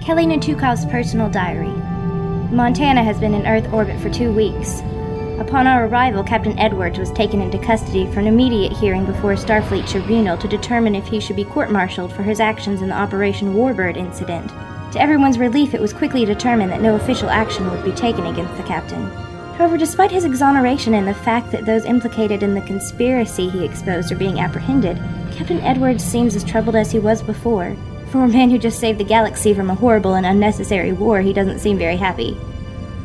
Kelly Natukov's personal diary. Montana has been in Earth orbit for two weeks. Upon our arrival, Captain Edwards was taken into custody for an immediate hearing before a Starfleet tribunal to determine if he should be court martialed for his actions in the Operation Warbird incident. To everyone's relief, it was quickly determined that no official action would be taken against the captain. However, despite his exoneration and the fact that those implicated in the conspiracy he exposed are being apprehended, Captain Edwards seems as troubled as he was before. For a man who just saved the galaxy from a horrible and unnecessary war, he doesn't seem very happy.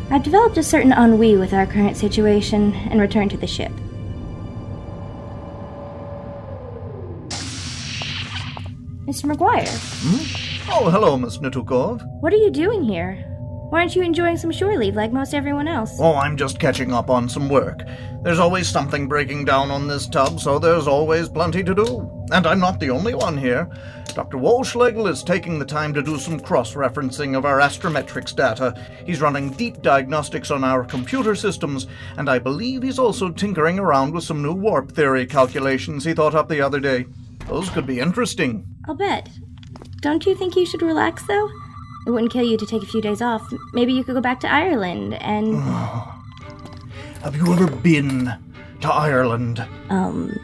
I've developed a certain ennui with our current situation and returned to the ship. Mr. McGuire, hmm? Oh, hello, Miss Natukov. what are you doing here? Why aren't you enjoying some shore leave like most everyone else? Oh, I'm just catching up on some work. There's always something breaking down on this tub, so there's always plenty to do. And I'm not the only one here. Dr. Walschlegel is taking the time to do some cross referencing of our astrometrics data. He's running deep diagnostics on our computer systems, and I believe he's also tinkering around with some new warp theory calculations he thought up the other day. Those could be interesting. I'll bet. Don't you think you should relax, though? It wouldn't kill you to take a few days off. Maybe you could go back to Ireland and. Have you ever been to Ireland? Um.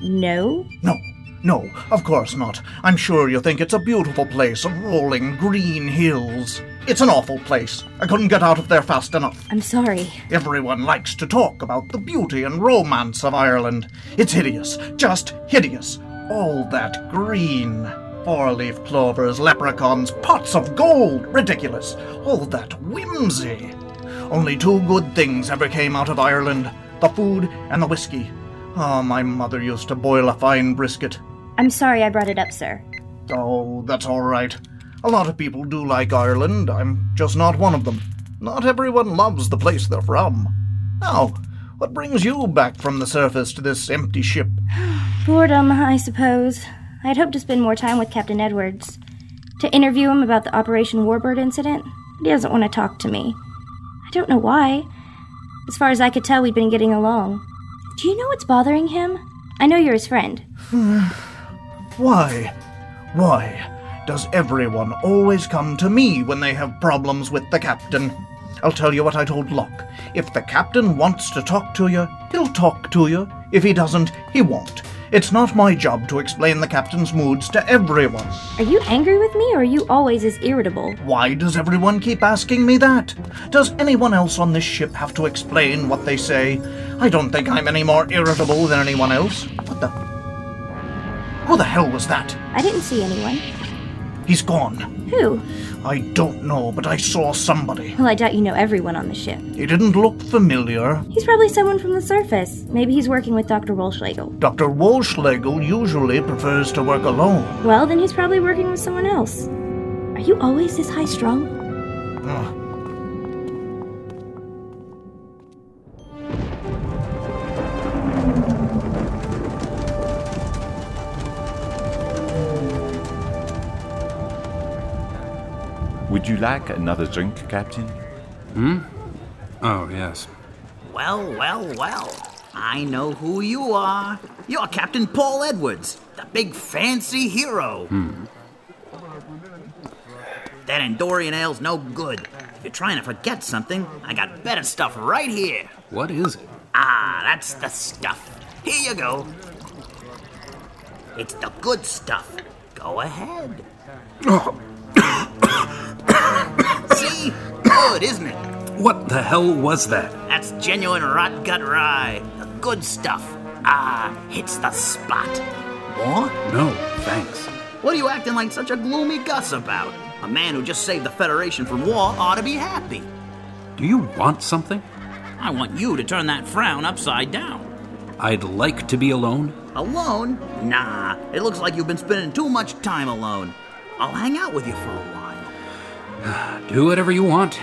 No? No, no, of course not. I'm sure you think it's a beautiful place of rolling green hills. It's an awful place. I couldn't get out of there fast enough. I'm sorry. Everyone likes to talk about the beauty and romance of Ireland. It's hideous, just hideous. All that green. Four leaf clovers, leprechauns, pots of gold. Ridiculous. All that whimsy. Only two good things ever came out of Ireland the food and the whiskey. Ah, my mother used to boil a fine brisket. I'm sorry I brought it up, sir. Oh, that's all right. A lot of people do like Ireland. I'm just not one of them. Not everyone loves the place they're from. Now, what brings you back from the surface to this empty ship? Boredom, I suppose. I had hoped to spend more time with Captain Edwards. To interview him about the Operation Warbird incident, but he doesn't want to talk to me. I don't know why. As far as I could tell, we'd been getting along. Do you know what's bothering him? I know you're his friend. Why? Why does everyone always come to me when they have problems with the captain? I'll tell you what I told Locke. If the captain wants to talk to you, he'll talk to you. If he doesn't, he won't. It's not my job to explain the captain's moods to everyone. Are you angry with me, or are you always as irritable? Why does everyone keep asking me that? Does anyone else on this ship have to explain what they say? I don't think I'm any more irritable than anyone else. What the? Who the hell was that? I didn't see anyone. He's gone. Who? I don't know, but I saw somebody. Well, I doubt you know everyone on the ship. He didn't look familiar. He's probably someone from the surface. Maybe he's working with Dr. Wolschlegel. Dr. Walschlegel usually prefers to work alone. Well, then he's probably working with someone else. Are you always this high strung? Ugh. Would you like another drink, Captain? Hmm? Oh, yes. Well, well, well. I know who you are. You're Captain Paul Edwards, the big fancy hero. Hmm. That Andorian ale's no good. If you're trying to forget something, I got better stuff right here. What is it? Ah, that's the stuff. Here you go. It's the good stuff. Go ahead. See? Good, isn't it? What the hell was that? That's genuine rot gut rye. The good stuff. Ah, hits the spot. More? No, thanks. What are you acting like such a gloomy Gus about? A man who just saved the Federation from war ought to be happy. Do you want something? I want you to turn that frown upside down. I'd like to be alone. Alone? Nah, it looks like you've been spending too much time alone. I'll hang out with you for a while. Do whatever you want.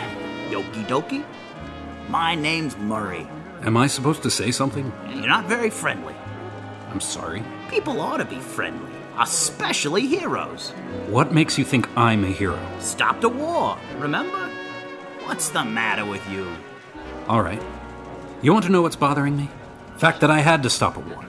Yoki dokie. My name's Murray. Am I supposed to say something? You're not very friendly. I'm sorry. People ought to be friendly, especially heroes. What makes you think I'm a hero? Stopped a war, remember? What's the matter with you? All right. You want to know what's bothering me? The fact that I had to stop a war.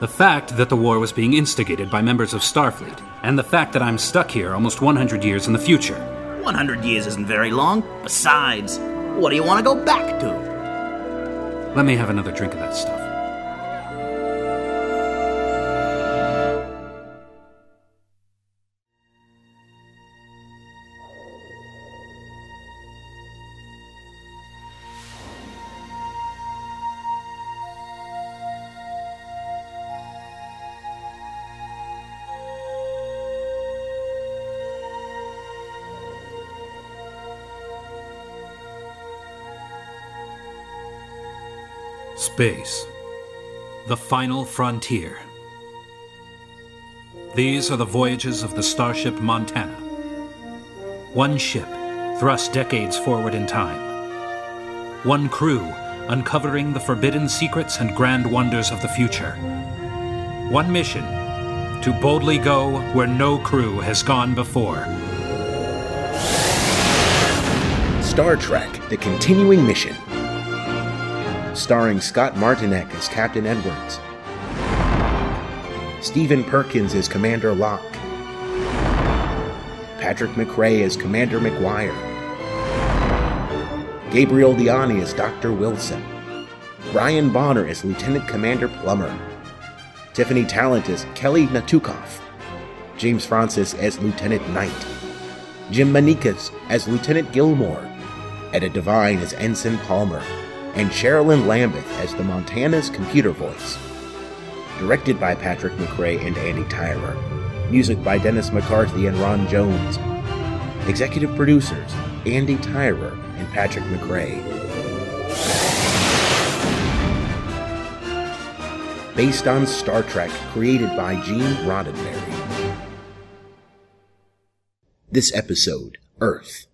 The fact that the war was being instigated by members of Starfleet. And the fact that I'm stuck here almost 100 years in the future. 100 years isn't very long. Besides, what do you want to go back to? Let me have another drink of that stuff. Space. The final frontier. These are the voyages of the starship Montana. One ship, thrust decades forward in time. One crew, uncovering the forbidden secrets and grand wonders of the future. One mission, to boldly go where no crew has gone before. Star Trek The Continuing Mission. Starring Scott Martinek as Captain Edwards, Stephen Perkins as Commander Locke, Patrick McRae as Commander McGuire, Gabriel Diani as Dr. Wilson, Brian Bonner as Lieutenant Commander Plummer, Tiffany Talent as Kelly Natukov, James Francis as Lieutenant Knight, Jim Manikas as Lieutenant Gilmore, Etta Devine as Ensign Palmer, and Sherilyn Lambeth as the Montana's computer voice. Directed by Patrick McRae and Andy Tyler. Music by Dennis McCarthy and Ron Jones. Executive producers Andy Tyler and Patrick McRae. Based on Star Trek, created by Gene Roddenberry. This episode, Earth.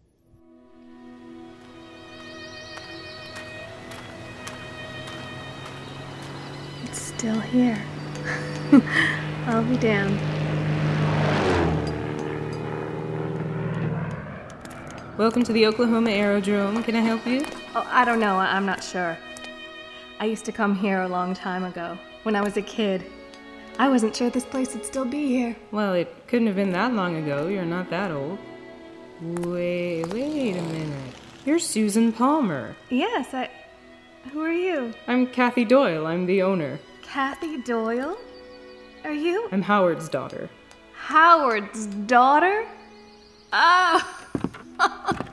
It's still here. I'll be damned. Welcome to the Oklahoma Aerodrome. Can I help you? Oh, I don't know. I'm not sure. I used to come here a long time ago, when I was a kid. I wasn't sure this place would still be here. Well, it couldn't have been that long ago. You're not that old. Wait, wait a minute. You're Susan Palmer. Yes, I. Who are you? I'm Kathy Doyle. I'm the owner. Kathy Doyle? Are you I'm Howard's daughter. Howard's daughter? Oh!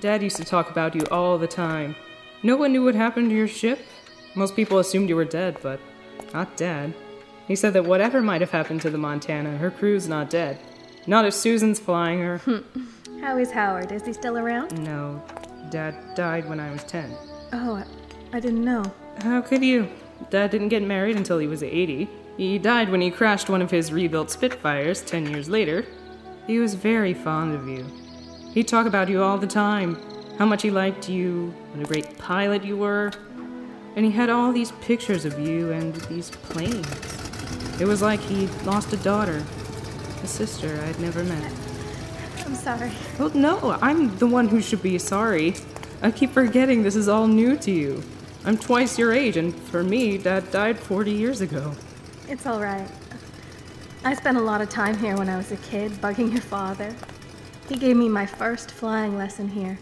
Dad used to talk about you all the time. No one knew what happened to your ship. Most people assumed you were dead, but not Dad. He said that whatever might have happened to the Montana, her crew's not dead. Not if Susan's flying her. How is Howard? Is he still around? no, Dad died when I was 10. Oh, I, I didn't know. How could you? Dad didn't get married until he was 80. He died when he crashed one of his rebuilt Spitfires 10 years later. He was very fond of you. He'd talk about you all the time, how much he liked you, what a great pilot you were. And he had all these pictures of you and these planes. It was like he lost a daughter, a sister I'd never met. I'm sorry. Well, no, I'm the one who should be sorry. I keep forgetting this is all new to you. I'm twice your age, and for me, Dad died 40 years ago. It's all right. I spent a lot of time here when I was a kid, bugging your father. He gave me my first flying lesson here.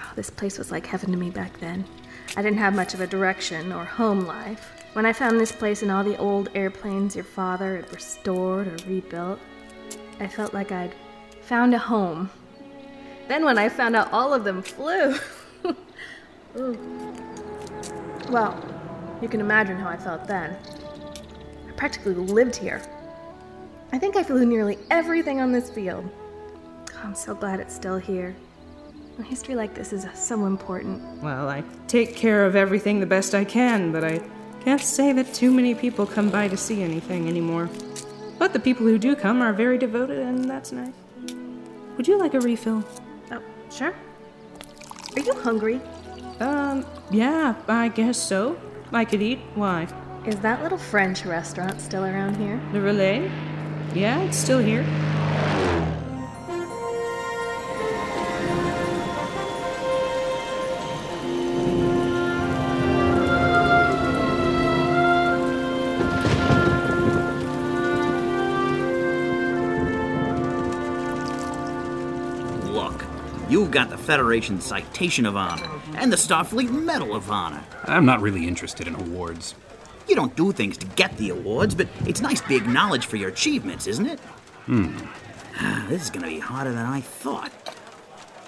Oh, this place was like heaven to me back then. I didn't have much of a direction or home life. When I found this place and all the old airplanes your father had restored or rebuilt, I felt like I'd found a home. Then when I found out all of them flew, Ooh. well, you can imagine how I felt then. I practically lived here. I think I flew nearly everything on this field. Oh, I'm so glad it's still here. A history like this is so important. Well, I take care of everything the best I can, but I can't say that too many people come by to see anything anymore. But the people who do come are very devoted, and that's nice. Would you like a refill? Oh, sure. Are you hungry? Um, yeah, I guess so. I could eat. Why? Is that little French restaurant still around here? Le Relais? Yeah, it's still here. Got the Federation Citation of Honor and the Starfleet Medal of Honor. I'm not really interested in awards. You don't do things to get the awards, but it's nice to be acknowledged for your achievements, isn't it? Hmm. This is gonna be harder than I thought.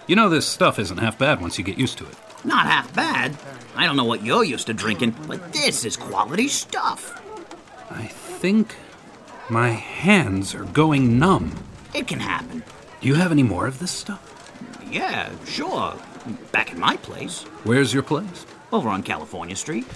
You know, this stuff isn't half bad once you get used to it. Not half bad. I don't know what you're used to drinking, but this is quality stuff. I think my hands are going numb. It can happen. Do you have any more of this stuff? Yeah, sure. Back in my place, Where's your place? over on California Street.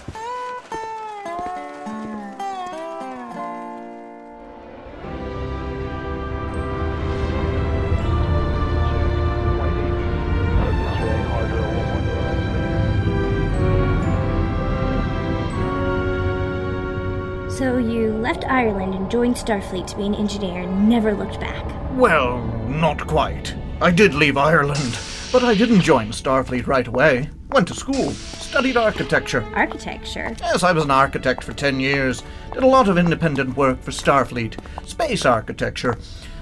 So you left Ireland and joined Starfleet to be an engineer and never looked back. Well, not quite. I did leave Ireland, but I didn't join Starfleet right away. Went to school, studied architecture. Architecture? Yes, I was an architect for 10 years. Did a lot of independent work for Starfleet, space architecture,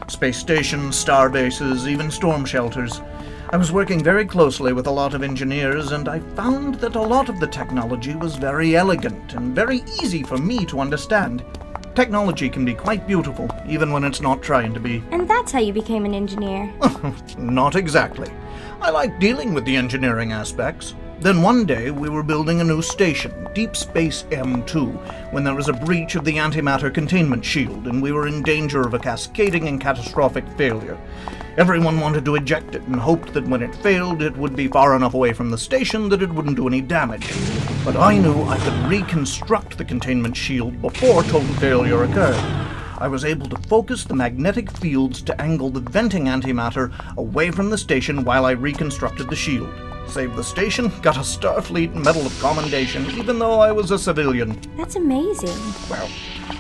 space stations, star bases, even storm shelters. I was working very closely with a lot of engineers, and I found that a lot of the technology was very elegant and very easy for me to understand. Technology can be quite beautiful, even when it's not trying to be. And that's how you became an engineer. Not exactly. I like dealing with the engineering aspects. Then one day we were building a new station, Deep Space M2, when there was a breach of the antimatter containment shield and we were in danger of a cascading and catastrophic failure. Everyone wanted to eject it and hoped that when it failed, it would be far enough away from the station that it wouldn't do any damage. But I knew I could reconstruct the containment shield before total failure occurred. I was able to focus the magnetic fields to angle the venting antimatter away from the station while I reconstructed the shield. Saved the station, got a Starfleet Medal of Commendation, even though I was a civilian. That's amazing. Well,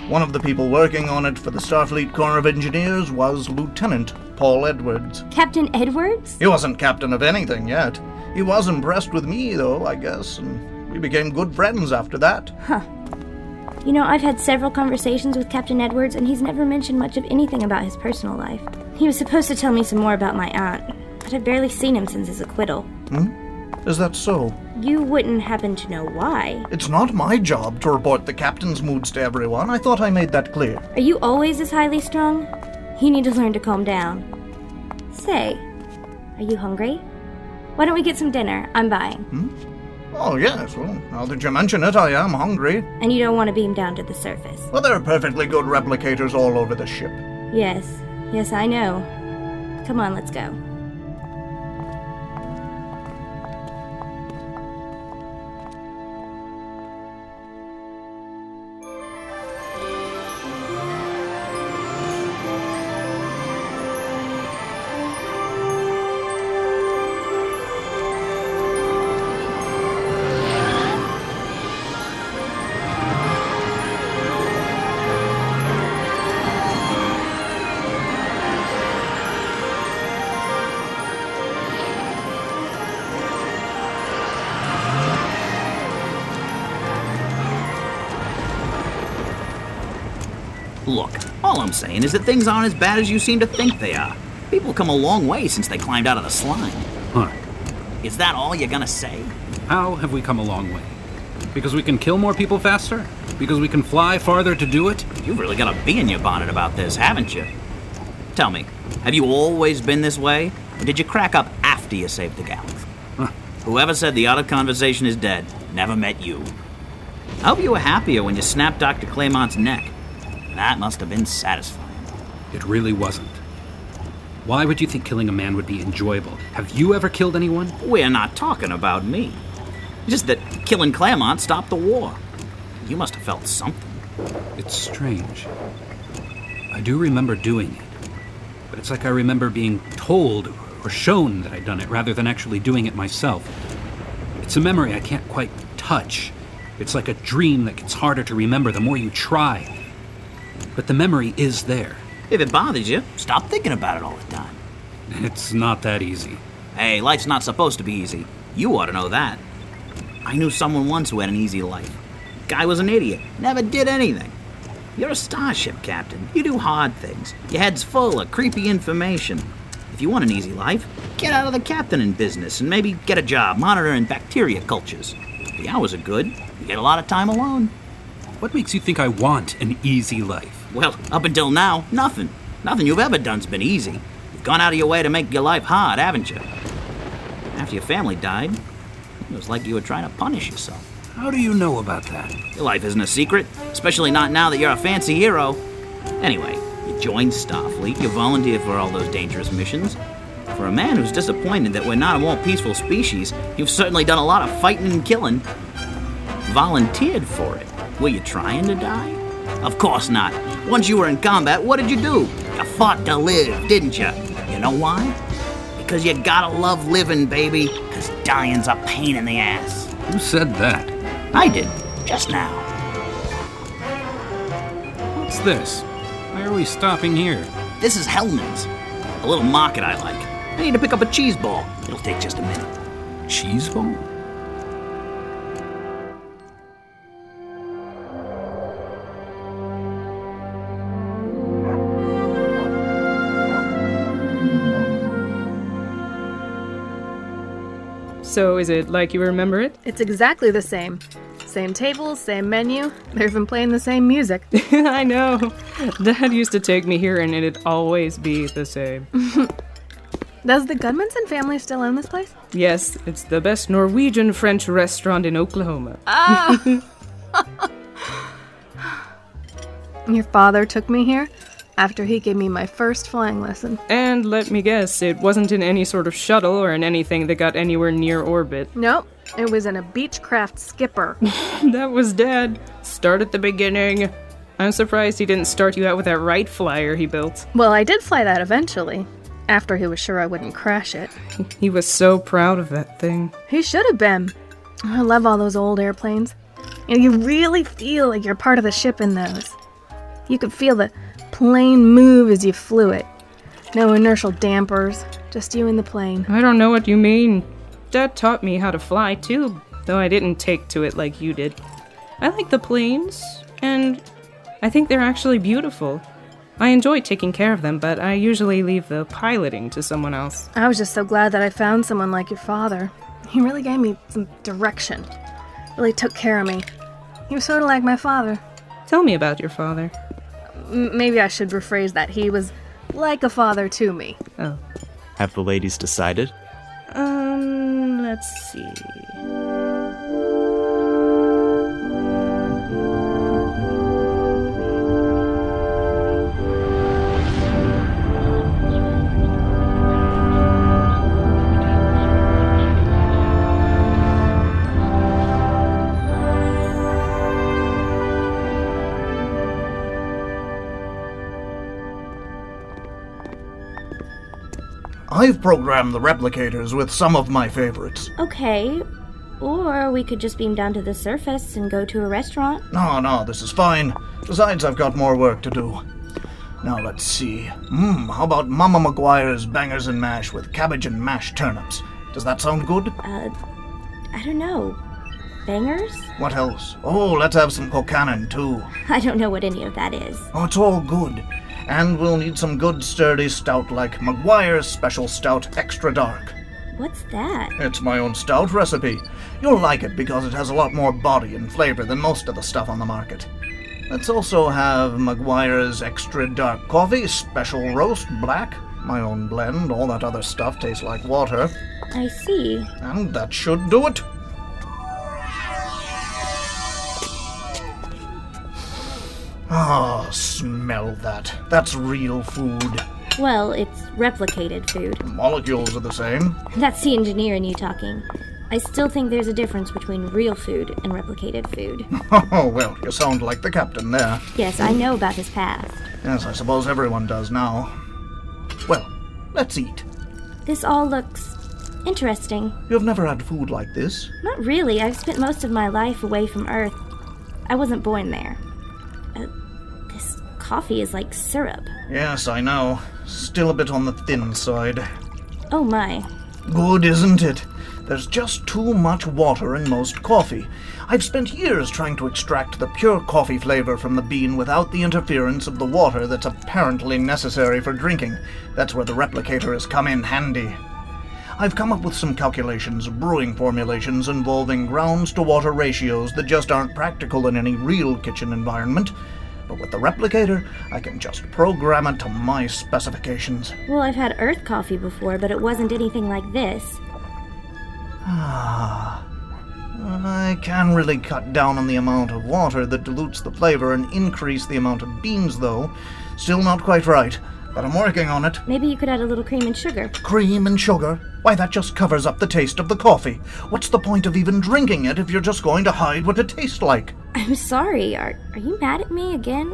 one of the people working on it for the Starfleet Corps of Engineers was Lieutenant Paul Edwards. Captain Edwards? He wasn't captain of anything yet. He was impressed with me, though, I guess, and we became good friends after that. Huh. You know, I've had several conversations with Captain Edwards, and he's never mentioned much of anything about his personal life. He was supposed to tell me some more about my aunt, but I've barely seen him since his acquittal. Hmm? Is that so? You wouldn't happen to know why. It's not my job to report the captain's moods to everyone. I thought I made that clear. Are you always this highly strung? You need to learn to calm down. Say, are you hungry? Why don't we get some dinner? I'm buying. Oh, yes. Well, now that you mention it, I am hungry. And you don't want to beam down to the surface. Well, there are perfectly good replicators all over the ship. Yes, yes, I know. Come on, let's go. Saying is that things aren't as bad as you seem to think they are. People come a long way since they climbed out of the slime. Huh. Is that all you're gonna say? How have we come a long way? Because we can kill more people faster? Because we can fly farther to do it? You've really got a bee in your bonnet about this, haven't you? Tell me, have you always been this way? Or did you crack up after you saved the galaxy? Huh. Whoever said the art of conversation is dead never met you. I hope you were happier when you snapped Dr. Claremont's neck. That must have been satisfying. It really wasn't. Why would you think killing a man would be enjoyable? Have you ever killed anyone? We're not talking about me. Just that killing Claremont stopped the war. You must have felt something. It's strange. I do remember doing it, but it's like I remember being told or shown that I'd done it rather than actually doing it myself. It's a memory I can't quite touch. It's like a dream that gets harder to remember the more you try. But the memory is there. If it bothers you, stop thinking about it all the time. It's not that easy. Hey, life's not supposed to be easy. You ought to know that. I knew someone once who had an easy life. Guy was an idiot, never did anything. You're a starship captain. You do hard things. Your head's full of creepy information. If you want an easy life, get out of the captaining business and maybe get a job monitoring bacteria cultures. The hours are good. You get a lot of time alone. What makes you think I want an easy life? Well, up until now, nothing. Nothing you've ever done's been easy. You've gone out of your way to make your life hard, haven't you? After your family died, it was like you were trying to punish yourself. How do you know about that? Your life isn't a secret, especially not now that you're a fancy hero. Anyway, you joined Starfleet, you volunteered for all those dangerous missions. For a man who's disappointed that we're not a more peaceful species, you've certainly done a lot of fighting and killing. Volunteered for it. Were you trying to die? Of course not. Once you were in combat, what did you do? You fought to live, didn't you? You know why? Because you gotta love living, baby. Because dying's a pain in the ass. Who said that? I did, just now. What's this? Why are we stopping here? This is Hellman's. A little market I like. I need to pick up a cheese ball. It'll take just a minute. Cheese ball? So is it like you remember it? It's exactly the same. Same tables, same menu. They're even playing the same music. I know. Dad used to take me here and it'd always be the same. Does the Gudmundson family still own this place? Yes, it's the best Norwegian French restaurant in Oklahoma. Ah your father took me here after he gave me my first flying lesson. And let me guess, it wasn't in any sort of shuttle or in anything that got anywhere near orbit. Nope, it was in a Beechcraft skipper. That was Dad. Start at the beginning. I'm surprised he didn't start you out with that Wright flyer he built. well, I did fly that eventually, after he was sure I wouldn't crash it. He was so proud of that thing. He should have been. I love all those old airplanes. And you really feel like you're part of the ship in those. You could feel the plane move as you flew it. No inertial dampers, just you and the plane. I don't know what you mean. Dad taught me how to fly too, though I didn't take to it like you did. I like the planes, and I think they're actually beautiful. I enjoy taking care of them, but I usually leave the piloting to someone else. I was just so glad that I found someone like your father. He really gave me some direction. Really took care of me. He was sort of like my father. Tell me about your father. M- maybe I should rephrase that. He was like a father to me. Oh. Have the ladies decided? Um, let's see. I've programmed the replicators with some of my favorites. Okay. Or we could just beam down to the surface and go to a restaurant. No, no, this is fine. Besides, I've got more work to do. Now let's see. Hmm, how about Mama McGuire's bangers and mash with cabbage and mashed turnips? Does that sound good? Uh, I don't know. Bangers? What else? Oh, let's have some Colcannon too. I don't know what any of that is. Oh, it's all good. And we'll need some good sturdy stout like McGuire's Special Stout Extra Dark. What's that? It's my own stout recipe. You'll like it because it has a lot more body and flavor than most of the stuff on the market. Let's also have McGuire's Extra Dark Coffee, Special Roast Black, my own blend. All that other stuff tastes like water. I see. And that should do it. Ah, smell that. That's real food. Well, it's replicated food. Molecules are the same. That's the engineer in you talking. I still think there's a difference between real food and replicated food. Oh, well, you sound like the captain there. yes, I know about his past. Yes, I suppose everyone does now. Well, let's eat. This all looks interesting. You've never had food like this. Not really. I've spent most of my life away from Earth. I wasn't born there. Coffee is like syrup. Yes, I know. Still a bit on the thin side. Oh my. Good, isn't it? There's just too much water in most coffee. I've spent years trying to extract the pure coffee flavor from the bean without the interference of the water that's apparently necessary for drinking. That's where the replicator has come in handy. I've come up with some calculations of brewing formulations involving grounds to water ratios that just aren't practical in any real kitchen environment. But with the replicator, I can just program it to my specifications. Well, I've had earth coffee before, but it wasn't anything like this. Ah. I can really cut down on the amount of water that dilutes the flavor and increase the amount of beans, though. Still not quite right, but I'm working on it. Maybe you could add a little cream and sugar. Cream and sugar? Why, that just covers up the taste of the coffee. What's the point of even drinking it if you're just going to hide what it tastes like? I'm sorry. Are, are you mad at me again?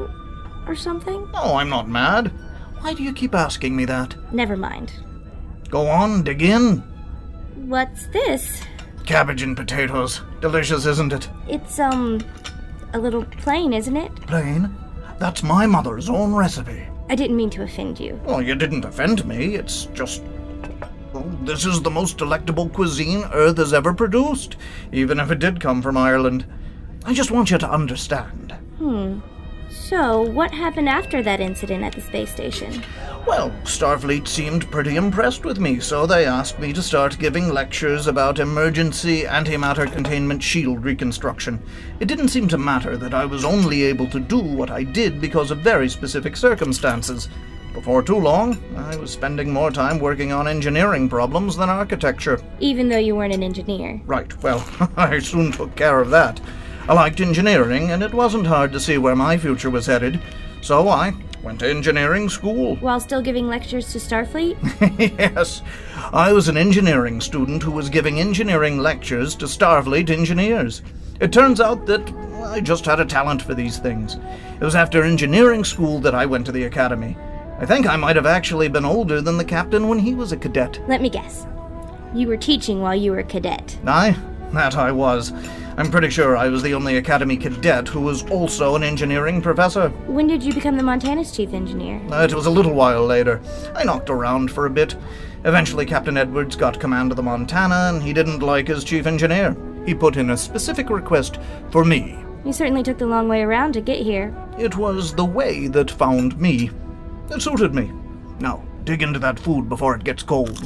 Or something? No, I'm not mad. Why do you keep asking me that? Never mind. Go on, dig in. What's this? Cabbage and potatoes. Delicious, isn't it? It's, um, a little plain, isn't it? Plain? That's my mother's own recipe. I didn't mean to offend you. Well, you didn't offend me. It's just. Well, this is the most delectable cuisine Earth has ever produced, even if it did come from Ireland. I just want you to understand. Hmm. So, what happened after that incident at the space station? Well, Starfleet seemed pretty impressed with me, so they asked me to start giving lectures about emergency antimatter containment shield reconstruction. It didn't seem to matter that I was only able to do what I did because of very specific circumstances. Before too long, I was spending more time working on engineering problems than architecture. Even though you weren't an engineer. Right, well, I soon took care of that. I liked engineering, and it wasn't hard to see where my future was headed, so I went to engineering school. While still giving lectures to Starfleet? yes, I was an engineering student who was giving engineering lectures to Starfleet engineers. It turns out that I just had a talent for these things. It was after engineering school that I went to the academy. I think I might have actually been older than the captain when he was a cadet. Let me guess. You were teaching while you were a cadet. Aye, that I was. I'm pretty sure I was the only Academy cadet who was also an engineering professor. When did you become the Montana's chief engineer? Uh, it was a little while later. I knocked around for a bit. Eventually, Captain Edwards got command of the Montana, and he didn't like his chief engineer. He put in a specific request for me. You certainly took the long way around to get here. It was the way that found me. It suited me. Now, dig into that food before it gets cold.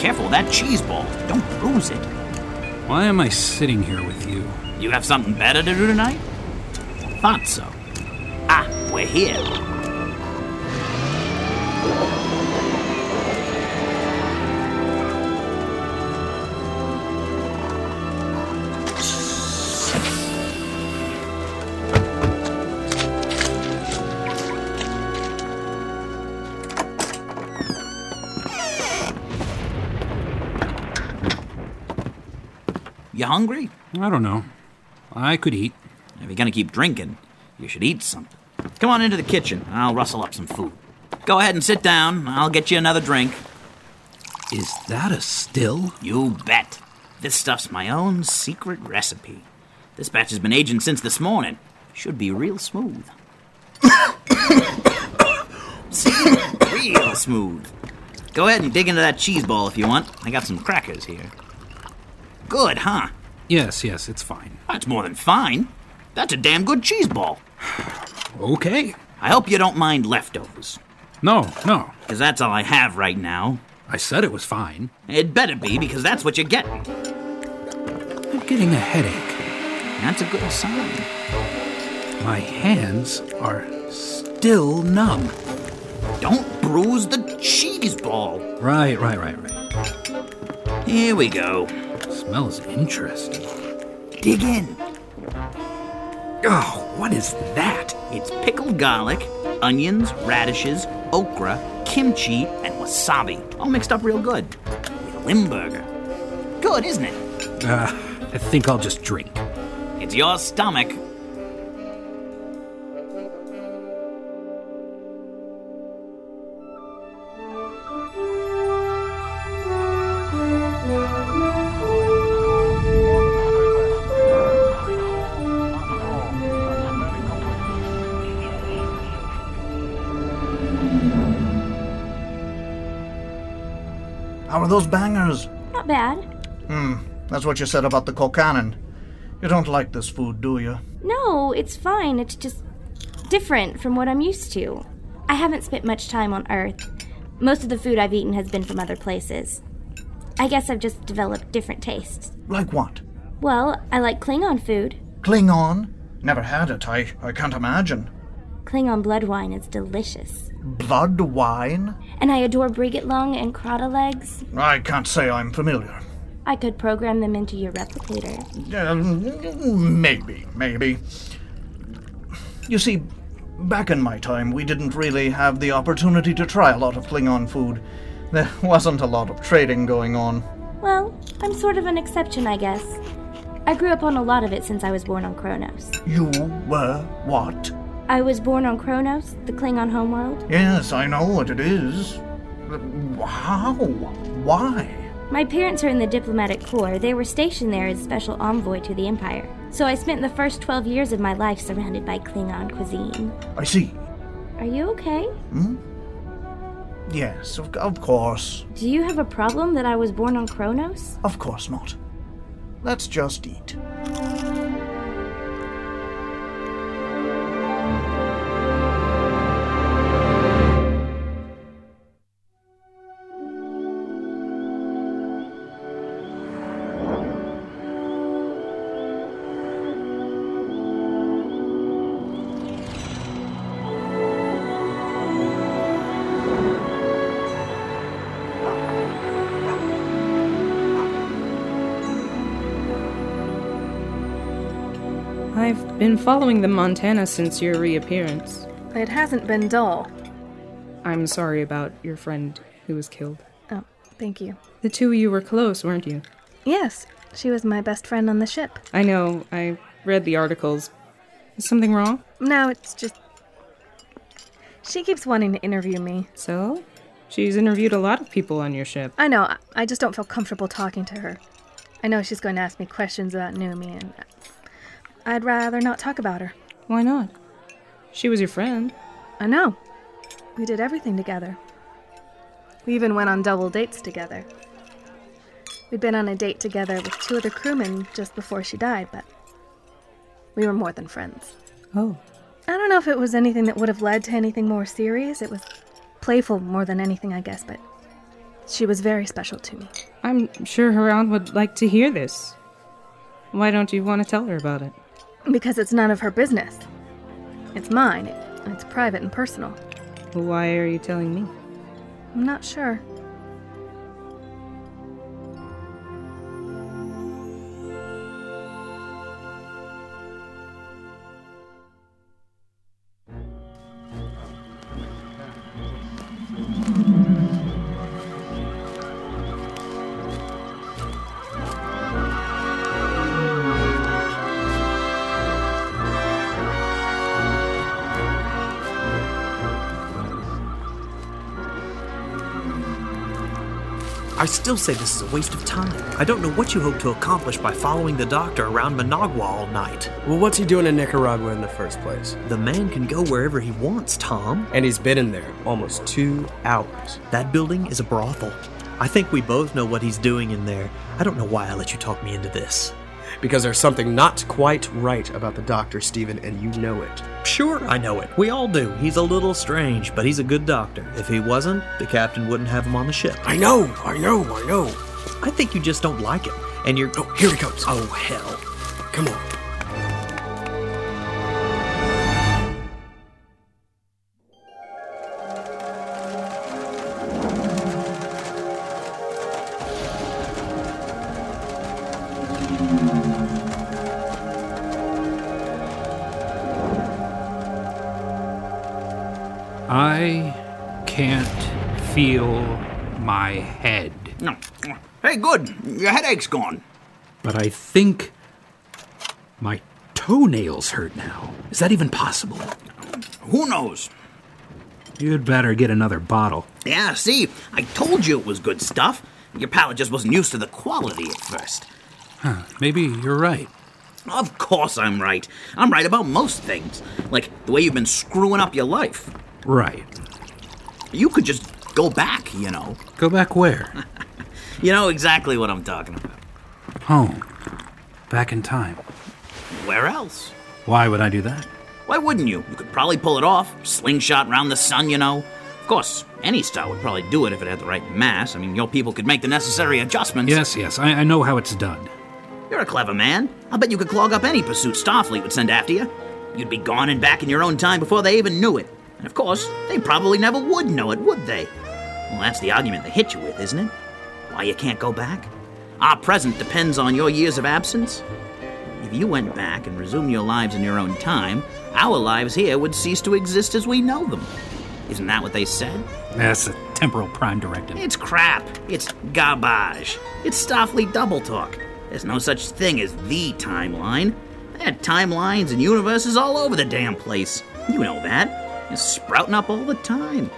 Careful that cheese ball. Don't bruise it. Why am I sitting here with you? You have something better to do tonight? Thought so. Ah, we're here. Hungry? I don't know. I could eat. If you're gonna keep drinking, you should eat something. Come on into the kitchen, and I'll rustle up some food. Go ahead and sit down. I'll get you another drink. Is that a still? You bet. This stuff's my own secret recipe. This batch has been aging since this morning. Should be real smooth. See? Real smooth. Go ahead and dig into that cheese ball if you want. I got some crackers here. Good, huh? Yes, yes, it's fine. That's more than fine. That's a damn good cheese ball. Okay. I hope you don't mind leftovers, No, no. because that's all I have right now. I said it was fine. It better be, because that's what you're getting. I'm getting a headache. That's a good sign. My hands are still numb. Don't bruise the cheese ball. Right, right, right, right. Here we go. Smells interesting. Dig in. Oh, what is that? It's pickled garlic, onions, radishes, okra, kimchi, and wasabi. All mixed up real good. With a Limburger. Good, isn't it? Uh, I think I'll just drink. It's your stomach. Those bangers? Not bad. Hmm, that's what you said about the Colcannon. You don't like this food, do you? No, it's fine. It's just different from what I'm used to. I haven't spent much time on Earth. Most of the food I've eaten has been from other places. I guess I've just developed different tastes. Like what? Well, I like Klingon food. Klingon? Never had it. I, I can't imagine. Klingon blood wine is delicious. Blood wine? And I adore bregit lung and krada legs. I can't say I'm familiar. I could program them into your replicator. Um, maybe, maybe. You see, back in my time, we didn't really have the opportunity to try a lot of Klingon food. There wasn't a lot of trading going on. Well, I'm sort of an exception, I guess. I grew up on a lot of it since I was born on Kronos. You were what? I was born on Kronos, the Klingon homeworld. Yes, I know what it is. How? Why? My parents are in the diplomatic corps. They were stationed there as special envoy to the Empire. So I spent the first 12 years of my life surrounded by Klingon cuisine. I see. Are you okay? Hmm? Yes, of, of course. Do you have a problem that I was born on Kronos? Of course not. Let's just eat. Been following the Montana since your reappearance. It hasn't been dull. I'm sorry about your friend who was killed. Oh, thank you. The two of you were close, weren't you? Yes, she was my best friend on the ship. I know, I read the articles. Is something wrong? No, it's just. She keeps wanting to interview me. So? She's interviewed a lot of people on your ship. I know, I- I just don't feel comfortable talking to her. I know she's going to ask me questions about Numi, and I'd rather not talk about her. Why not? She was your friend. I know. We did everything together. We even went on double dates together. We'd been on a date together with two other crewmen just before she died, but we were more than friends. Oh. I don't know if it was anything that would have led to anything more serious. It was playful more than anything, I guess, but she was very special to me. I'm sure her aunt would like to hear this. Why don't you want to tell her about it? Because it's none of her business. It's mine. It's private and personal. Why are you telling me? I'm not sure. I still say this is a waste of time. I don't know what you hope to accomplish by following the doctor around Managua all night. Well, what's he doing in Nicaragua in the first place? The man can go wherever he wants, Tom. And he's been in there almost two hours. That building is a brothel. I think we both know what he's doing in there. I don't know why I let you talk me into this. Because there's something not quite right about the doctor, Stephen, and you know it. Sure, I know it. We all do. He's a little strange, but he's a good doctor. If he wasn't, the captain wouldn't have him on the ship. I know, I know, I know. I think you just don't like him. And you're. Oh, here he comes. Oh, hell. Come on. Gone. but I think my toenails hurt now. Is that even possible? Who knows? You'd better get another bottle. Yeah, see, I told you it was good stuff. Your palate just wasn't used to the quality at first. Huh, maybe you're right. Of course I'm right. I'm right about most things. Like the way you've been screwing up your life. Right. You could just go back, you know. Go back where? You know exactly what I'm talking about. Home. Back in time. Where else? Why would I do that? Why wouldn't you? You could probably pull it off. Slingshot round the sun, you know. Of course, any star would probably do it if it had the right mass. I mean, your people could make the necessary adjustments. Yes, yes, I, I know how it's done. You're a clever man. I'll bet you could clog up any pursuit Starfleet would send after you. You'd be gone and back in your own time before they even knew it. And of course, they probably never would know it, would they? Well, that's the argument they hit you with, isn't it? Why you can't go back? Our present depends on your years of absence. If you went back and resumed your lives in your own time, our lives here would cease to exist as we know them. Isn't that what they said? That's a temporal prime directive. It's crap. It's garbage. It's Starfleet double talk. There's no such thing as the timeline. They had timelines and universes all over the damn place. You know that. It's sprouting up all the time.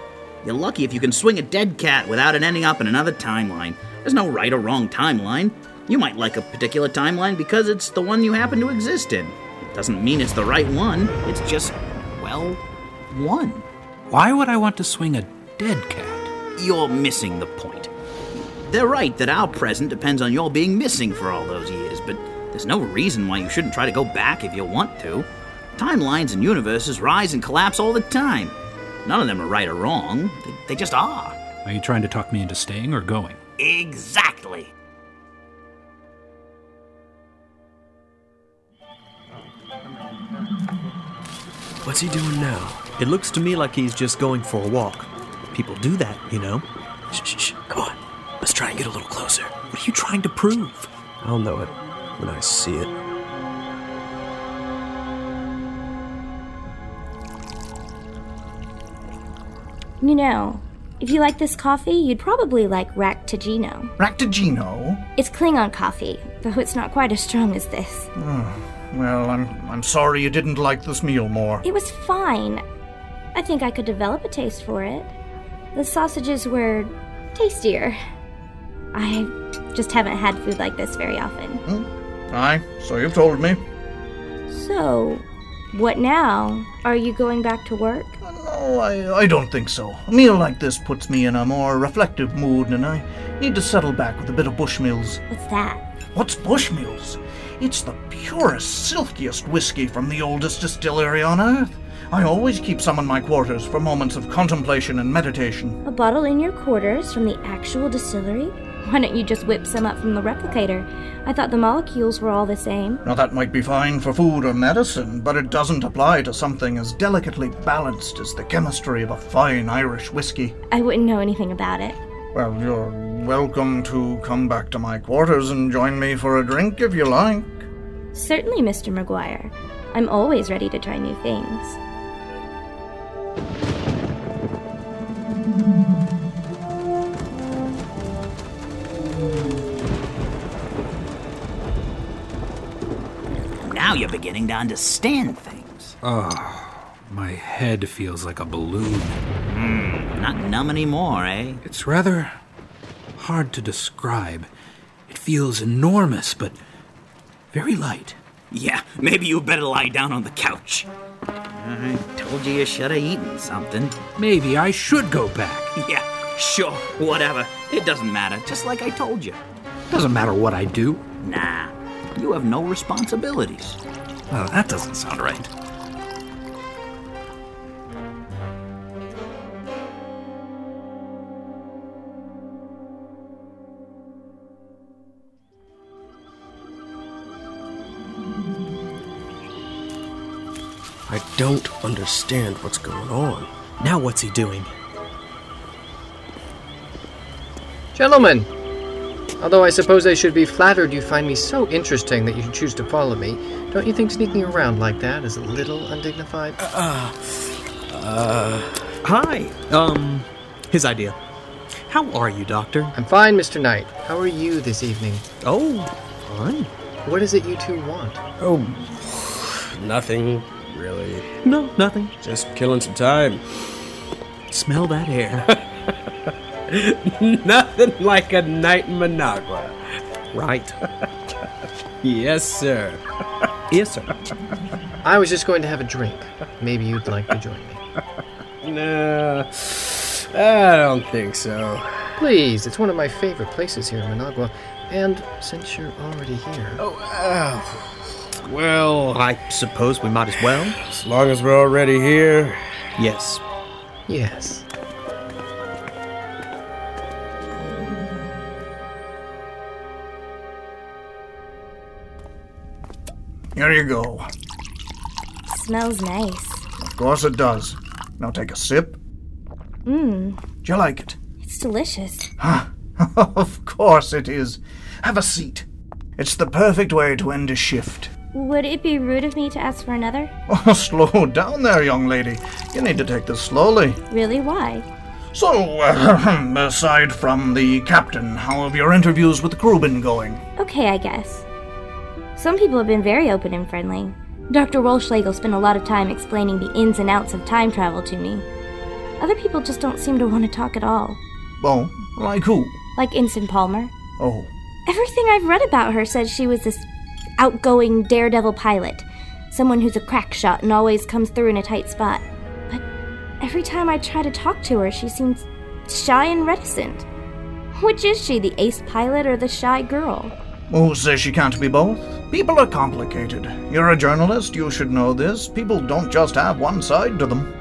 You're lucky if you can swing a dead cat without it ending up in another timeline. There's no right or wrong timeline. You might like a particular timeline because it's the one you happen to exist in. It doesn't mean it's the right one. It's just, well, one. Why would I want to swing a dead cat? You're missing the point. They're right that our present depends on your being missing for all those years, but there's no reason why you shouldn't try to go back if you want to. Timelines and universes rise and collapse all the time. None of them are right or wrong, they, they just are. Are you trying to talk me into staying or going? Exactly. What's he doing now? It looks to me like he's just going for a walk. People do that, you know. Shh, shh, shh. Come on. Let's try and get a little closer. What are you trying to prove? I'll know it when I see it. You know, if you like this coffee, you'd probably like Raktajino. Raktajino? It's Klingon coffee, though it's not quite as strong as this. Hmm, well, I'm I'm sorry you didn't like this meal more. It was fine. I think I could develop a taste for it. The sausages were tastier. I just haven't had food like this very often. Hmm, aye, so you've told me. So, what now? Are you going back to work? No, I, I don't think so. A meal like this puts me in a more reflective mood, and I need to settle back with a bit of Bushmills. What's that? What's Bushmills? It's the purest, silkiest whiskey from the oldest distillery on Earth. I always keep some in my quarters for moments of contemplation and meditation. A bottle in your quarters from the actual distillery? Why don't you just whip some up from the replicator? I thought the molecules were all the same. Now, that might be fine for food or medicine, but it doesn't apply to something as delicately balanced as the chemistry of a fine Irish whiskey. I wouldn't know anything about it. Well, you're welcome to come back to my quarters and join me for a drink if you like. Certainly, Mr. McGuire. I'm always ready to try new things. Now you're beginning to understand things. Oh, my head feels like a balloon. Hmm, not numb anymore, eh? It's rather hard to describe. It feels enormous, but very light. Yeah, maybe you better lie down on the couch. I told you you should have eaten something. Maybe I should go back. Yeah, sure, whatever. It doesn't matter, just like I told you. Doesn't matter what I do. Nah, you have no responsibilities. Well, that doesn't sound right. I don't understand what's going on. Now what's he doing? Gentlemen, although I suppose I should be flattered you find me so interesting that you choose to follow me, don't you think sneaking around like that is a little undignified? Uh, uh, hi. Um, his idea. How are you, Doctor? I'm fine, Mr. Knight. How are you this evening? Oh, fine. What is it you two want? Oh, nothing really. No, nothing. Just killing some time. Smell that air. nothing like a night in Managua. Right. yes, sir. yes, sir. I was just going to have a drink. Maybe you'd like to join me. No, I don't think so. Please, it's one of my favorite places here in Managua. And since you're already here. Oh, uh, well. I suppose we might as well. As long as we're already here. Yes. Yes. Here you go. Smells nice. Of course it does. Now take a sip. Mmm, Do you like it? it's delicious. of course it is. Have a seat. It's the perfect way to end a shift. Would it be rude of me to ask for another? Oh, slow down there, young lady. You need to take this slowly. Really? Why? So, uh, aside from the captain, how have your interviews with the crew been going? Okay, I guess. Some people have been very open and friendly. Dr. Wolschlegel spent a lot of time explaining the ins and outs of time travel to me. Other people just don't seem to want to talk at all. Oh, like who? Like Ensign Palmer. Oh, Everything I've read about her says she was this outgoing daredevil pilot. Someone who's a crack shot and always comes through in a tight spot. But every time I try to talk to her, she seems shy and reticent. Which is she, the ace pilot or the shy girl? Who says she can't be both? People are complicated. You're a journalist, you should know this. People don't just have one side to them.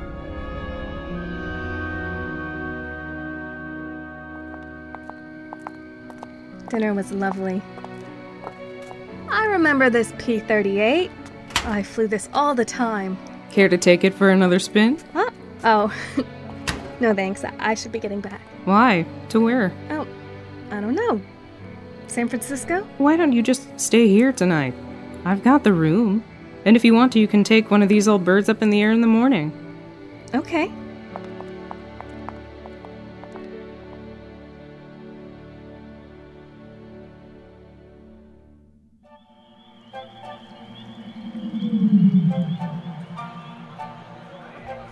Dinner was lovely. I remember this P 38. I flew this all the time. Care to take it for another spin? Huh? Oh. no thanks. I- I should be getting back. Why? To where? Oh, I don't know. San Francisco? Why don't you just stay here tonight? I've got the room. And if you want to, you can take one of these old birds up in the air in the morning. Okay.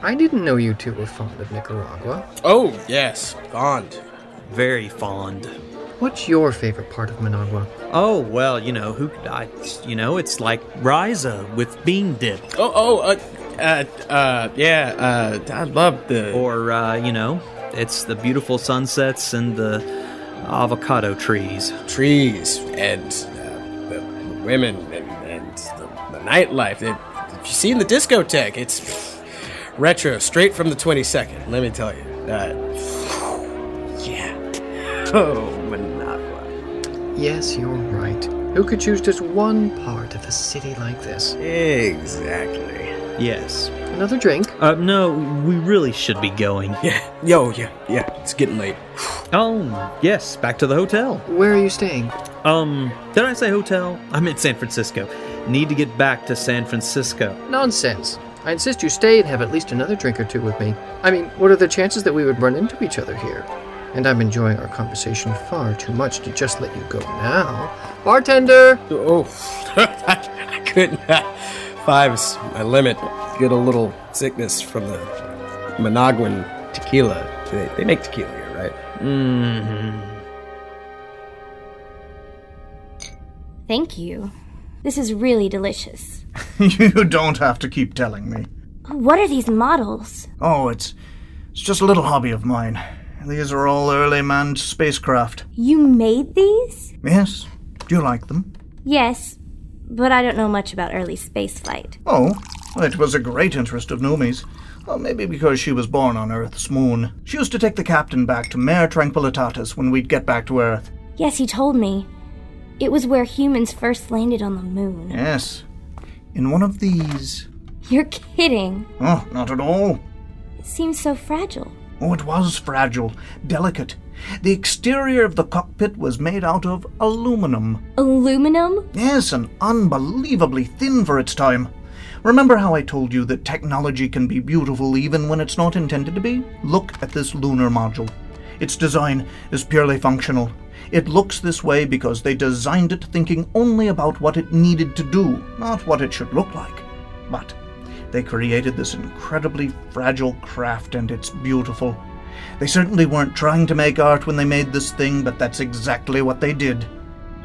I didn't know you two were fond of Nicaragua. Oh, yes. Fond. Very fond. What's your favorite part of Managua? Oh, well, you know, who could I, you know, it's like Riza with bean dip. Oh, oh, uh, uh, uh yeah, uh, I love the. Or, uh, you know, it's the beautiful sunsets and the avocado trees. trees and uh, the, the women and, and the, the nightlife. It, if you've seen the discotheque, it's retro, straight from the 22nd. Let me tell you. Uh, yeah. Oh, Managua. Yes, you're right. Who could choose just one part of a city like this? Exactly. Yes. Another drink? Uh, no, we really should be going. Yeah. Yo, yeah, yeah. It's getting late. Oh, yes, back to the hotel. Where are you staying? Um, did I say hotel? I'm in San Francisco. Need to get back to San Francisco. Nonsense. I insist you stay and have at least another drink or two with me. I mean, what are the chances that we would run into each other here? And I'm enjoying our conversation far too much to just let you go now. Bartender! Oh, I couldn't. Five is my limit. Get a little sickness from the Managuan tequila. They, they make tequila here, right? Mm-hmm. Thank you. This is really delicious. you don't have to keep telling me. What are these models? Oh, it's it's just a little hobby of mine. These are all early manned spacecraft. You made these? Yes. Do you like them? Yes, but I don't know much about early spaceflight. Oh, it was a great interest of Numi's. Well, maybe because she was born on Earth's moon. She used to take the captain back to Mare Tranquillitatis when we'd get back to Earth. Yes, he told me. It was where humans first landed on the moon. Yes. In one of these. You're kidding. Oh, not at all. It seems so fragile. Oh, it was fragile, delicate. The exterior of the cockpit was made out of aluminum. Aluminum? Yes, and unbelievably thin for its time. Remember how I told you that technology can be beautiful even when it's not intended to be? Look at this lunar module. Its design is purely functional. It looks this way because they designed it thinking only about what it needed to do, not what it should look like. But they created this incredibly fragile craft and it's beautiful. They certainly weren't trying to make art when they made this thing, but that's exactly what they did.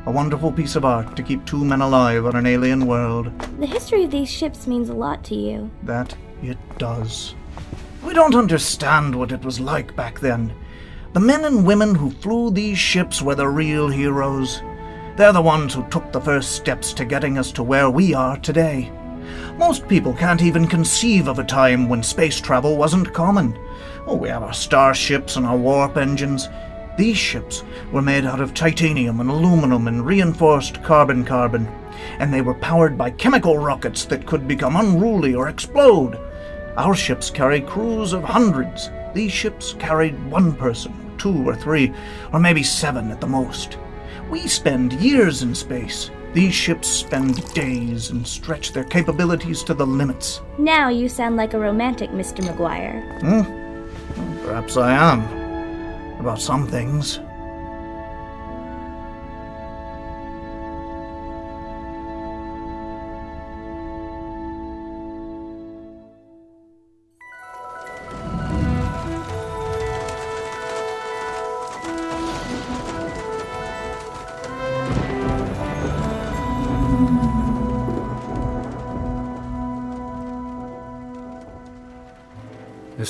A wonderful piece of art to keep two men alive on an alien world. The history of these ships means a lot to you. That it does. We don't understand what it was like back then, The men and women who flew these ships were the real heroes. They're the ones who took the first steps to getting us to where we are today. Most people can't even conceive of a time when space travel wasn't common. Oh, we have our starships and our warp engines. These ships were made out of titanium and aluminum and reinforced carbon carbon, and they were powered by chemical rockets that could become unruly or explode. Our ships carry crews of hundreds. These ships carried one person, two or three, or maybe seven at the most. We spend years in space. These ships spend days and stretch their capabilities to the limits. Now you sound like a romantic, Mr. McGuire. Hmm? Well, perhaps I am. About some things.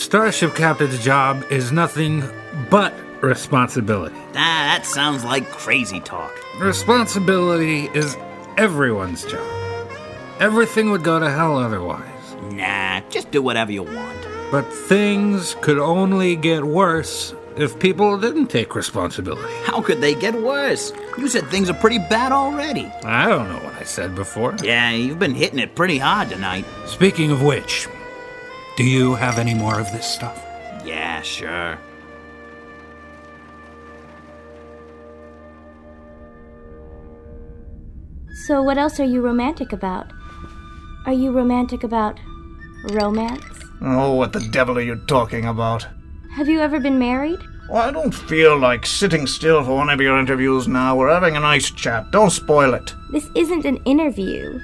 Starship captain's job is nothing but responsibility. Ah, that sounds like crazy talk. Responsibility is everyone's job. Everything would go to hell otherwise. Nah, just do whatever you want. But things could only get worse if people didn't take responsibility. How could they get worse? You said things are pretty bad already. I don't know what I said before. Yeah, you've been hitting it pretty hard tonight. Speaking of which, do you have any more of this stuff? Yeah, sure. So, what else are you romantic about? Are you romantic about romance? Oh, what the devil are you talking about? Have you ever been married? Well, I don't feel like sitting still for one of your interviews now. We're having a nice chat. Don't spoil it. This isn't an interview.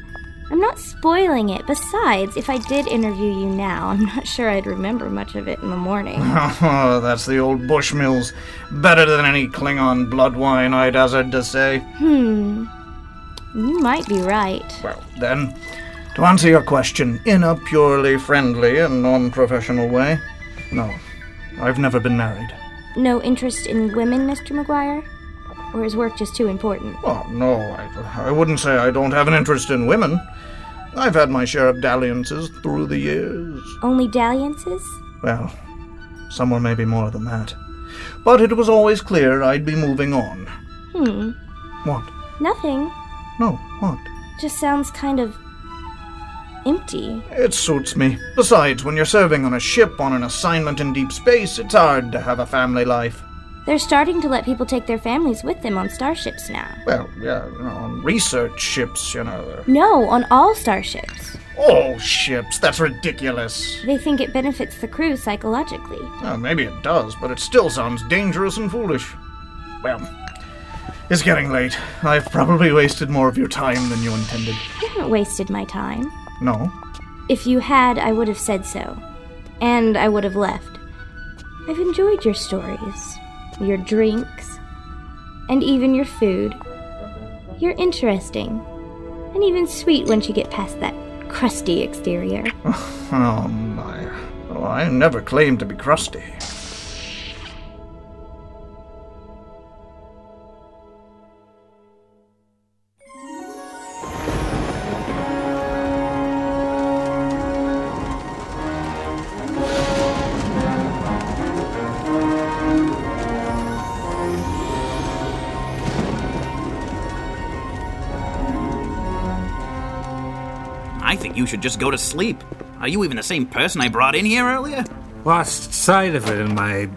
I'm not spoiling it. Besides, if I did interview you now, I'm not sure I'd remember much of it in the morning. Oh, that's the old Bushmills. Better than any Klingon blood wine, I'd hazard to say. Hmm. You might be right. Well, then, to answer your question in a purely friendly and non professional way, no, I've never been married. No interest in women, Mr. McGuire? Or is work just too important? Oh, no, I, I wouldn't say I don't have an interest in women. I've had my share of dalliances through the years. Only dalliances? Well, some were maybe more than that. But it was always clear I'd be moving on. Hmm. What? Nothing. No, what? Just sounds kind of empty. It suits me. Besides, when you're serving on a ship on an assignment in deep space, it's hard to have a family life. They're starting to let people take their families with them on starships now. Well, yeah, you know, on research ships, you know. No, on all starships. All ships? That's ridiculous. They think it benefits the crew psychologically. Well, maybe it does, but it still sounds dangerous and foolish. Well, it's getting late. I've probably wasted more of your time than you intended. You haven't wasted my time. No? If you had, I would have said so. And I would have left. I've enjoyed your stories, your drinks, and even your food. You're interesting. And even sweet once you get past that crusty exterior. Oh, my. Oh, I never claimed to be crusty. You should just go to sleep. Are you even the same person I brought in here earlier? Lost sight of it in my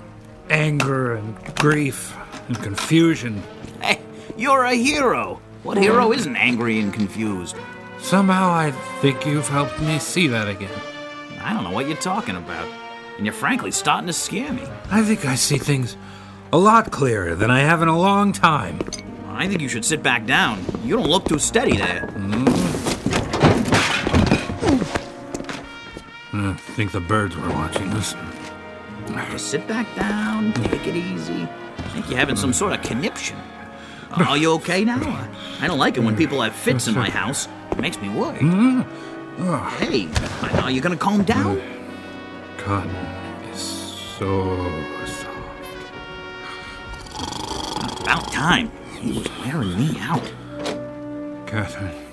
anger and grief and confusion. Hey, you're a hero. What hero isn't angry and confused? Somehow I think you've helped me see that again. I don't know what you're talking about. And you're frankly starting to scare me. I think I see things a lot clearer than I have in a long time. I think you should sit back down. You don't look too steady there. Mm-hmm. I think the birds were watching us. Just sit back down, take it easy. I think you're having some sort of conniption. Are you okay now? I don't like it when people have fits in my house. It makes me worry. Hmm? Ah. Hey, are you gonna calm down? Cotton is so soft. About time. He was wearing me out. Catherine.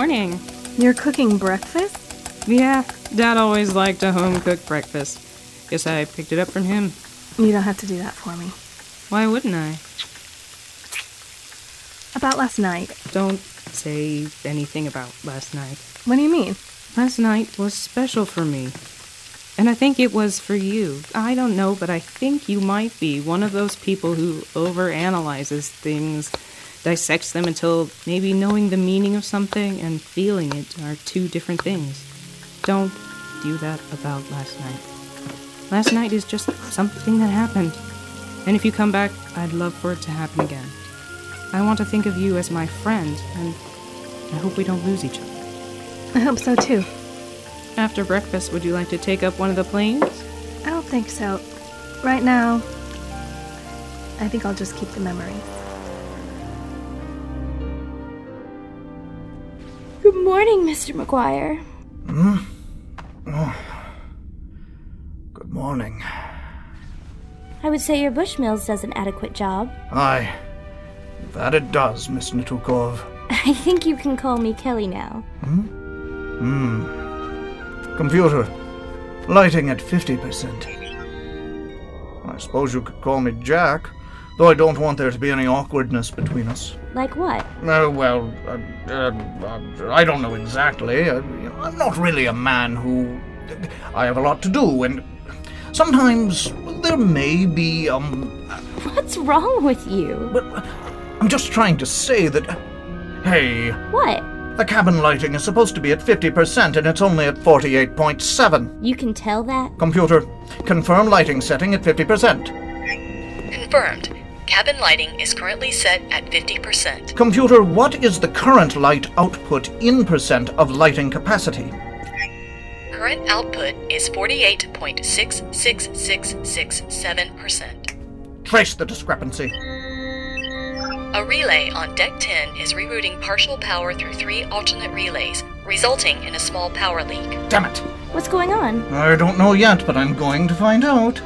Morning. You're cooking breakfast? Yeah, Dad always liked a home cooked breakfast. Guess I picked it up from him. You don't have to do that for me. Why wouldn't I? About last night. Don't say anything about last night. What do you mean? Last night was special for me. And I think it was for you. I don't know, but I think you might be one of those people who overanalyzes things, dissects them until maybe knowing the meaning of something and feeling it are two different things. Don't do that about last night. Last night is just something that happened. And if you come back, I'd love for it to happen again. I want to think of you as my friend, and I hope we don't lose each other. I hope so too. After breakfast, would you like to take up one of the planes? I don't think so. Right now, I think I'll just keep the memories. Morning, Mr. McGuire. Hmm? Oh. Good morning. I would say your Bushmills does an adequate job. Aye. That it does, Miss Natukov. I think you can call me Kelly now. Hmm? Hmm. Computer. Lighting at 50%. I suppose you could call me Jack, though I don't want there to be any awkwardness between us. Like what? Uh, well, uh, uh, uh, I don't know exactly. Uh, I'm not really a man who. I have a lot to do, and sometimes there may be, um. What's wrong with you? But I'm just trying to say that. Hey, What? the cabin lighting is supposed to be at 50%, and it's only at 48.7. You can tell that? Computer, confirm lighting setting at 50%. Confirmed. Cabin lighting is currently set at 50%. Computer, what is the current light output in percent of lighting capacity? Current output is 48.66667%. Trace the discrepancy. A relay on Deck 10 is rerouting partial power through three alternate relays, resulting in a small power leak. Damn it. What's going on? I don't know yet, but I'm going to find out.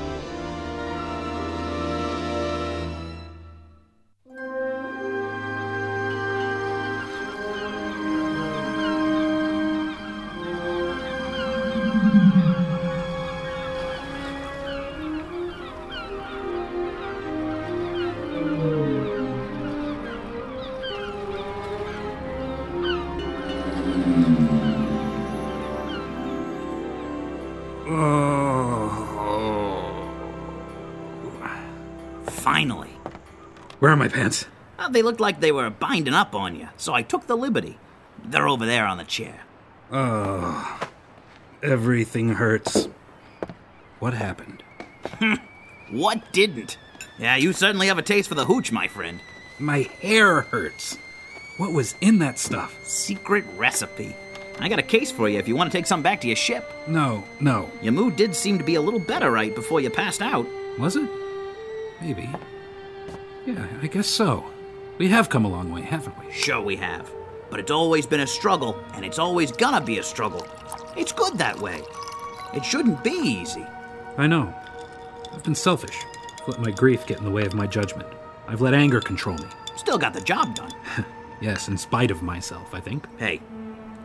Are my pants? Uh, they looked like they were binding up on you, so I took the liberty. They're over there on the chair. Oh, everything hurts. What happened? What didn't? Yeah, you certainly have a taste for the hooch, my friend. My hair hurts. What was in that stuff? Secret recipe. I got a case for you if you want to take some back to your ship. No, no. Your mood did seem to be a little better right before you passed out. Was it? Maybe. Yeah, I guess so. We have come a long way, haven't we? Sure, we have. But it's always been a struggle, and it's always gonna be a struggle. It's good that way. It shouldn't be easy. I know. I've been selfish. I've let my grief get in the way of my judgment. I've let anger control me. Still got the job done. Yes, in spite of myself, I think. Hey,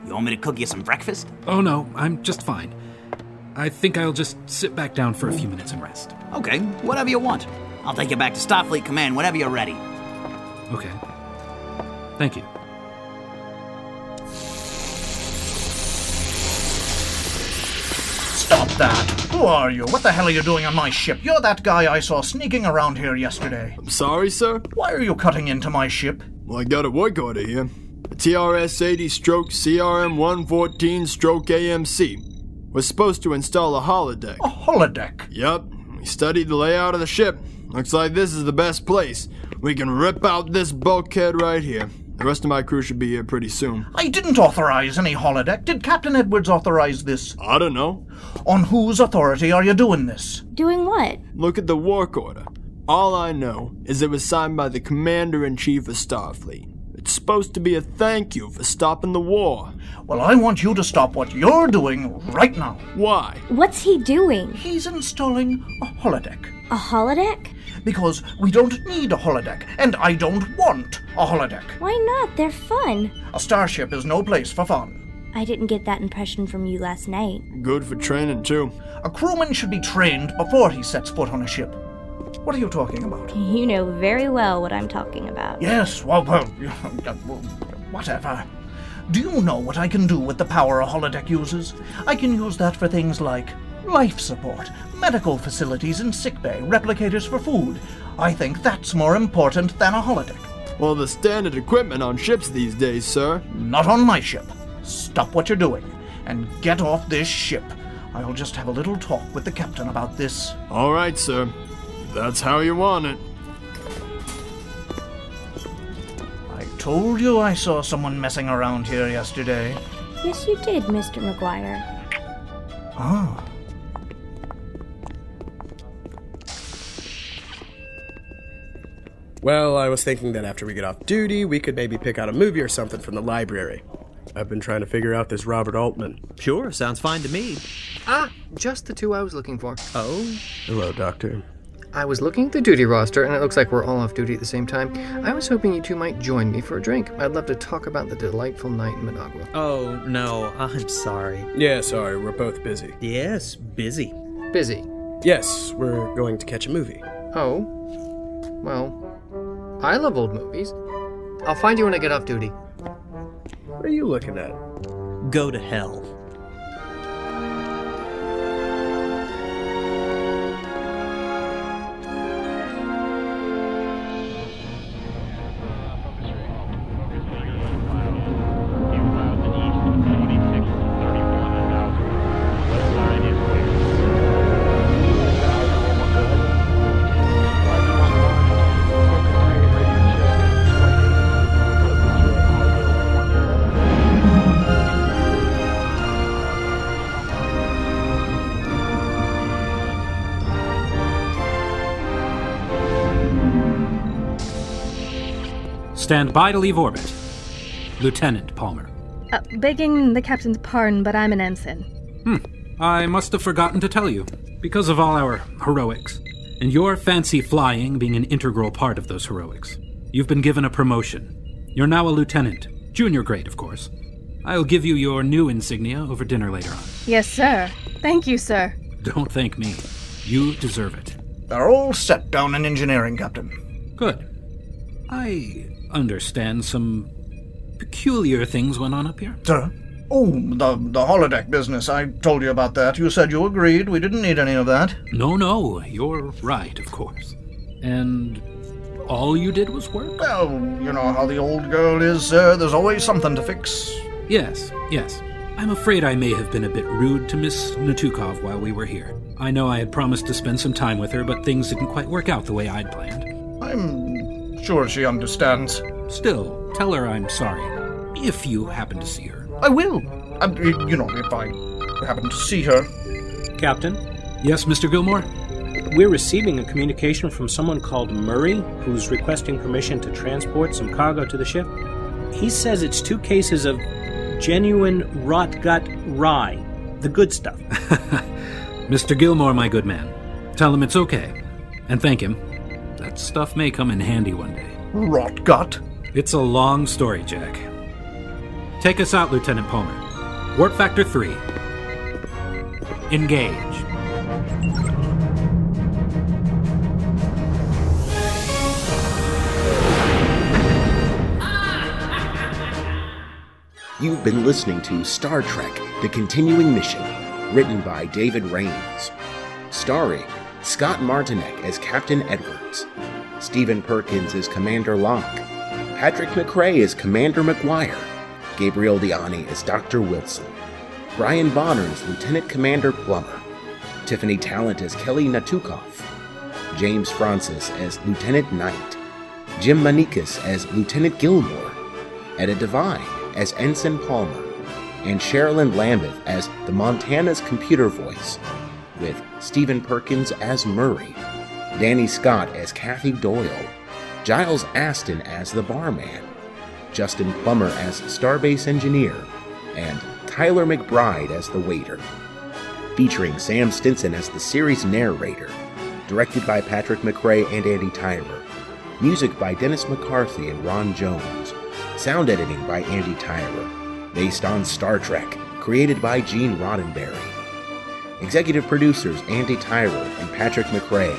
you want me to cook you some breakfast? Oh no, I'm just fine. I think I'll just sit back down for a few minutes and rest. Okay, whatever you want. I'll take you back to Starfleet Command whenever you're ready. Okay. Thank you. Stop that! Who are you? What the hell are you doing on my ship? You're that guy I saw sneaking around here yesterday. I'm sorry, sir. Why are you cutting into my ship? Well, I got a work order here. A TRS 80 stroke CRM 114 stroke AMC. We're supposed to install a holodeck. A holodeck? Yup. We studied the layout of the ship. Looks like this is the best place. We can rip out this bulkhead right here. The rest of my crew should be here pretty soon. I didn't authorize any holodeck. Did Captain Edwards authorize this? I don't know. On whose authority are you doing this? Doing what? Look at the work order. All I know is it was signed by the Commander in Chief of Starfleet. It's supposed to be a thank you for stopping the war. Well, I want you to stop what you're doing right now. Why? What's he doing? He's installing a holodeck. A holodeck? Because we don't need a holodeck, and I don't want a holodeck. Why not? They're fun. A starship is no place for fun. I didn't get that impression from you last night. Good for training, too. A crewman should be trained before he sets foot on a ship. What are you talking about? You know very well what I'm talking about. Yes, well, well, whatever. Do you know what I can do with the power a holodeck uses? I can use that for things like life support, medical facilities and sickbay, replicators for food. I think that's more important than a holodeck. Well, the standard equipment on ships these days, sir. Not on my ship. Stop what you're doing and get off this ship. I'll just have a little talk with the captain about this. All right, sir. That's how you want it. I told you I saw someone messing around here yesterday. Yes, you did, Mr. McGuire. Ah. Well, I was thinking that after we get off duty, we could maybe pick out a movie or something from the library. I've been trying to figure out this Robert Altman. Sure, sounds fine to me. Ah, just the two I was looking for. Oh? Hello, Doctor. I was looking at the duty roster, and it looks like we're all off duty at the same time. I was hoping you two might join me for a drink. I'd love to talk about the delightful night in Managua. Oh, no, I'm sorry. Yeah, sorry, we're both busy. Yes, busy. Busy? Yes, we're going to catch a movie. Oh? Well, I love old movies. I'll find you when I get off duty. What are you looking at? Go to hell. Stand by to leave orbit. Lieutenant Palmer. Uh, begging the captain's pardon, but I'm an ensign. Hmm. I must have forgotten to tell you. Because of all our heroics, and your fancy flying being an integral part of those heroics, you've been given a promotion. You're now a lieutenant. Junior grade, of course. I'll give you your new insignia over dinner later on. Yes, sir. Thank you, sir. Don't thank me. You deserve it. They're all set down in engineering, Captain. Good. I understand some peculiar things went on up here. Sir? Oh, the, the holodeck business. I told you about that. You said you agreed. We didn't need any of that. No, no. You're right, of course. And all you did was work? Well, you know how the old girl is, sir. There's always something to fix. Yes, yes. I'm afraid I may have been a bit rude to Miss Natukov while we were here. I know I had promised to spend some time with her, but things didn't quite work out the way I'd planned. I'm sure she understands. Still, tell her I'm sorry. If you happen to see her. I will. Uh, you know, if I happen to see her. Captain? Yes, Mr. Gilmore? We're receiving a communication from someone called Murray who's requesting permission to transport some cargo to the ship. He says it's two cases of genuine rot gut rye, the good stuff. Mr. Gilmore, my good man, tell him it's okay. And thank him. That stuff may come in handy one day. Rot gut? It's a long story, Jack. Take us out, Lieutenant Palmer. Warp Factor 3. Engage. You've been listening to Star Trek The Continuing Mission, written by David Rains. Starring Scott Martinek as Captain Edwards, Stephen Perkins as Commander Locke, Patrick McRae as Commander McGuire, Gabriel Diani as Dr. Wilson, Brian Bonner as Lieutenant Commander Plummer, Tiffany Talent as Kelly Natukoff, James Francis as Lieutenant Knight, Jim Manikis as Lieutenant Gilmore, Etta Devine as Ensign Palmer, and Sherilyn Lambeth as the Montana's computer voice, with Stephen Perkins as Murray, Danny Scott as Kathy Doyle, Giles Aston as the barman, Justin Plummer as Starbase engineer, and Tyler McBride as the waiter. Featuring Sam Stinson as the series narrator, directed by Patrick McRae and Andy Tyler. Music by Dennis McCarthy and Ron Jones. Sound editing by Andy Tyler. Based on Star Trek, created by Gene Roddenberry. Executive producers Andy Tyler and Patrick McRae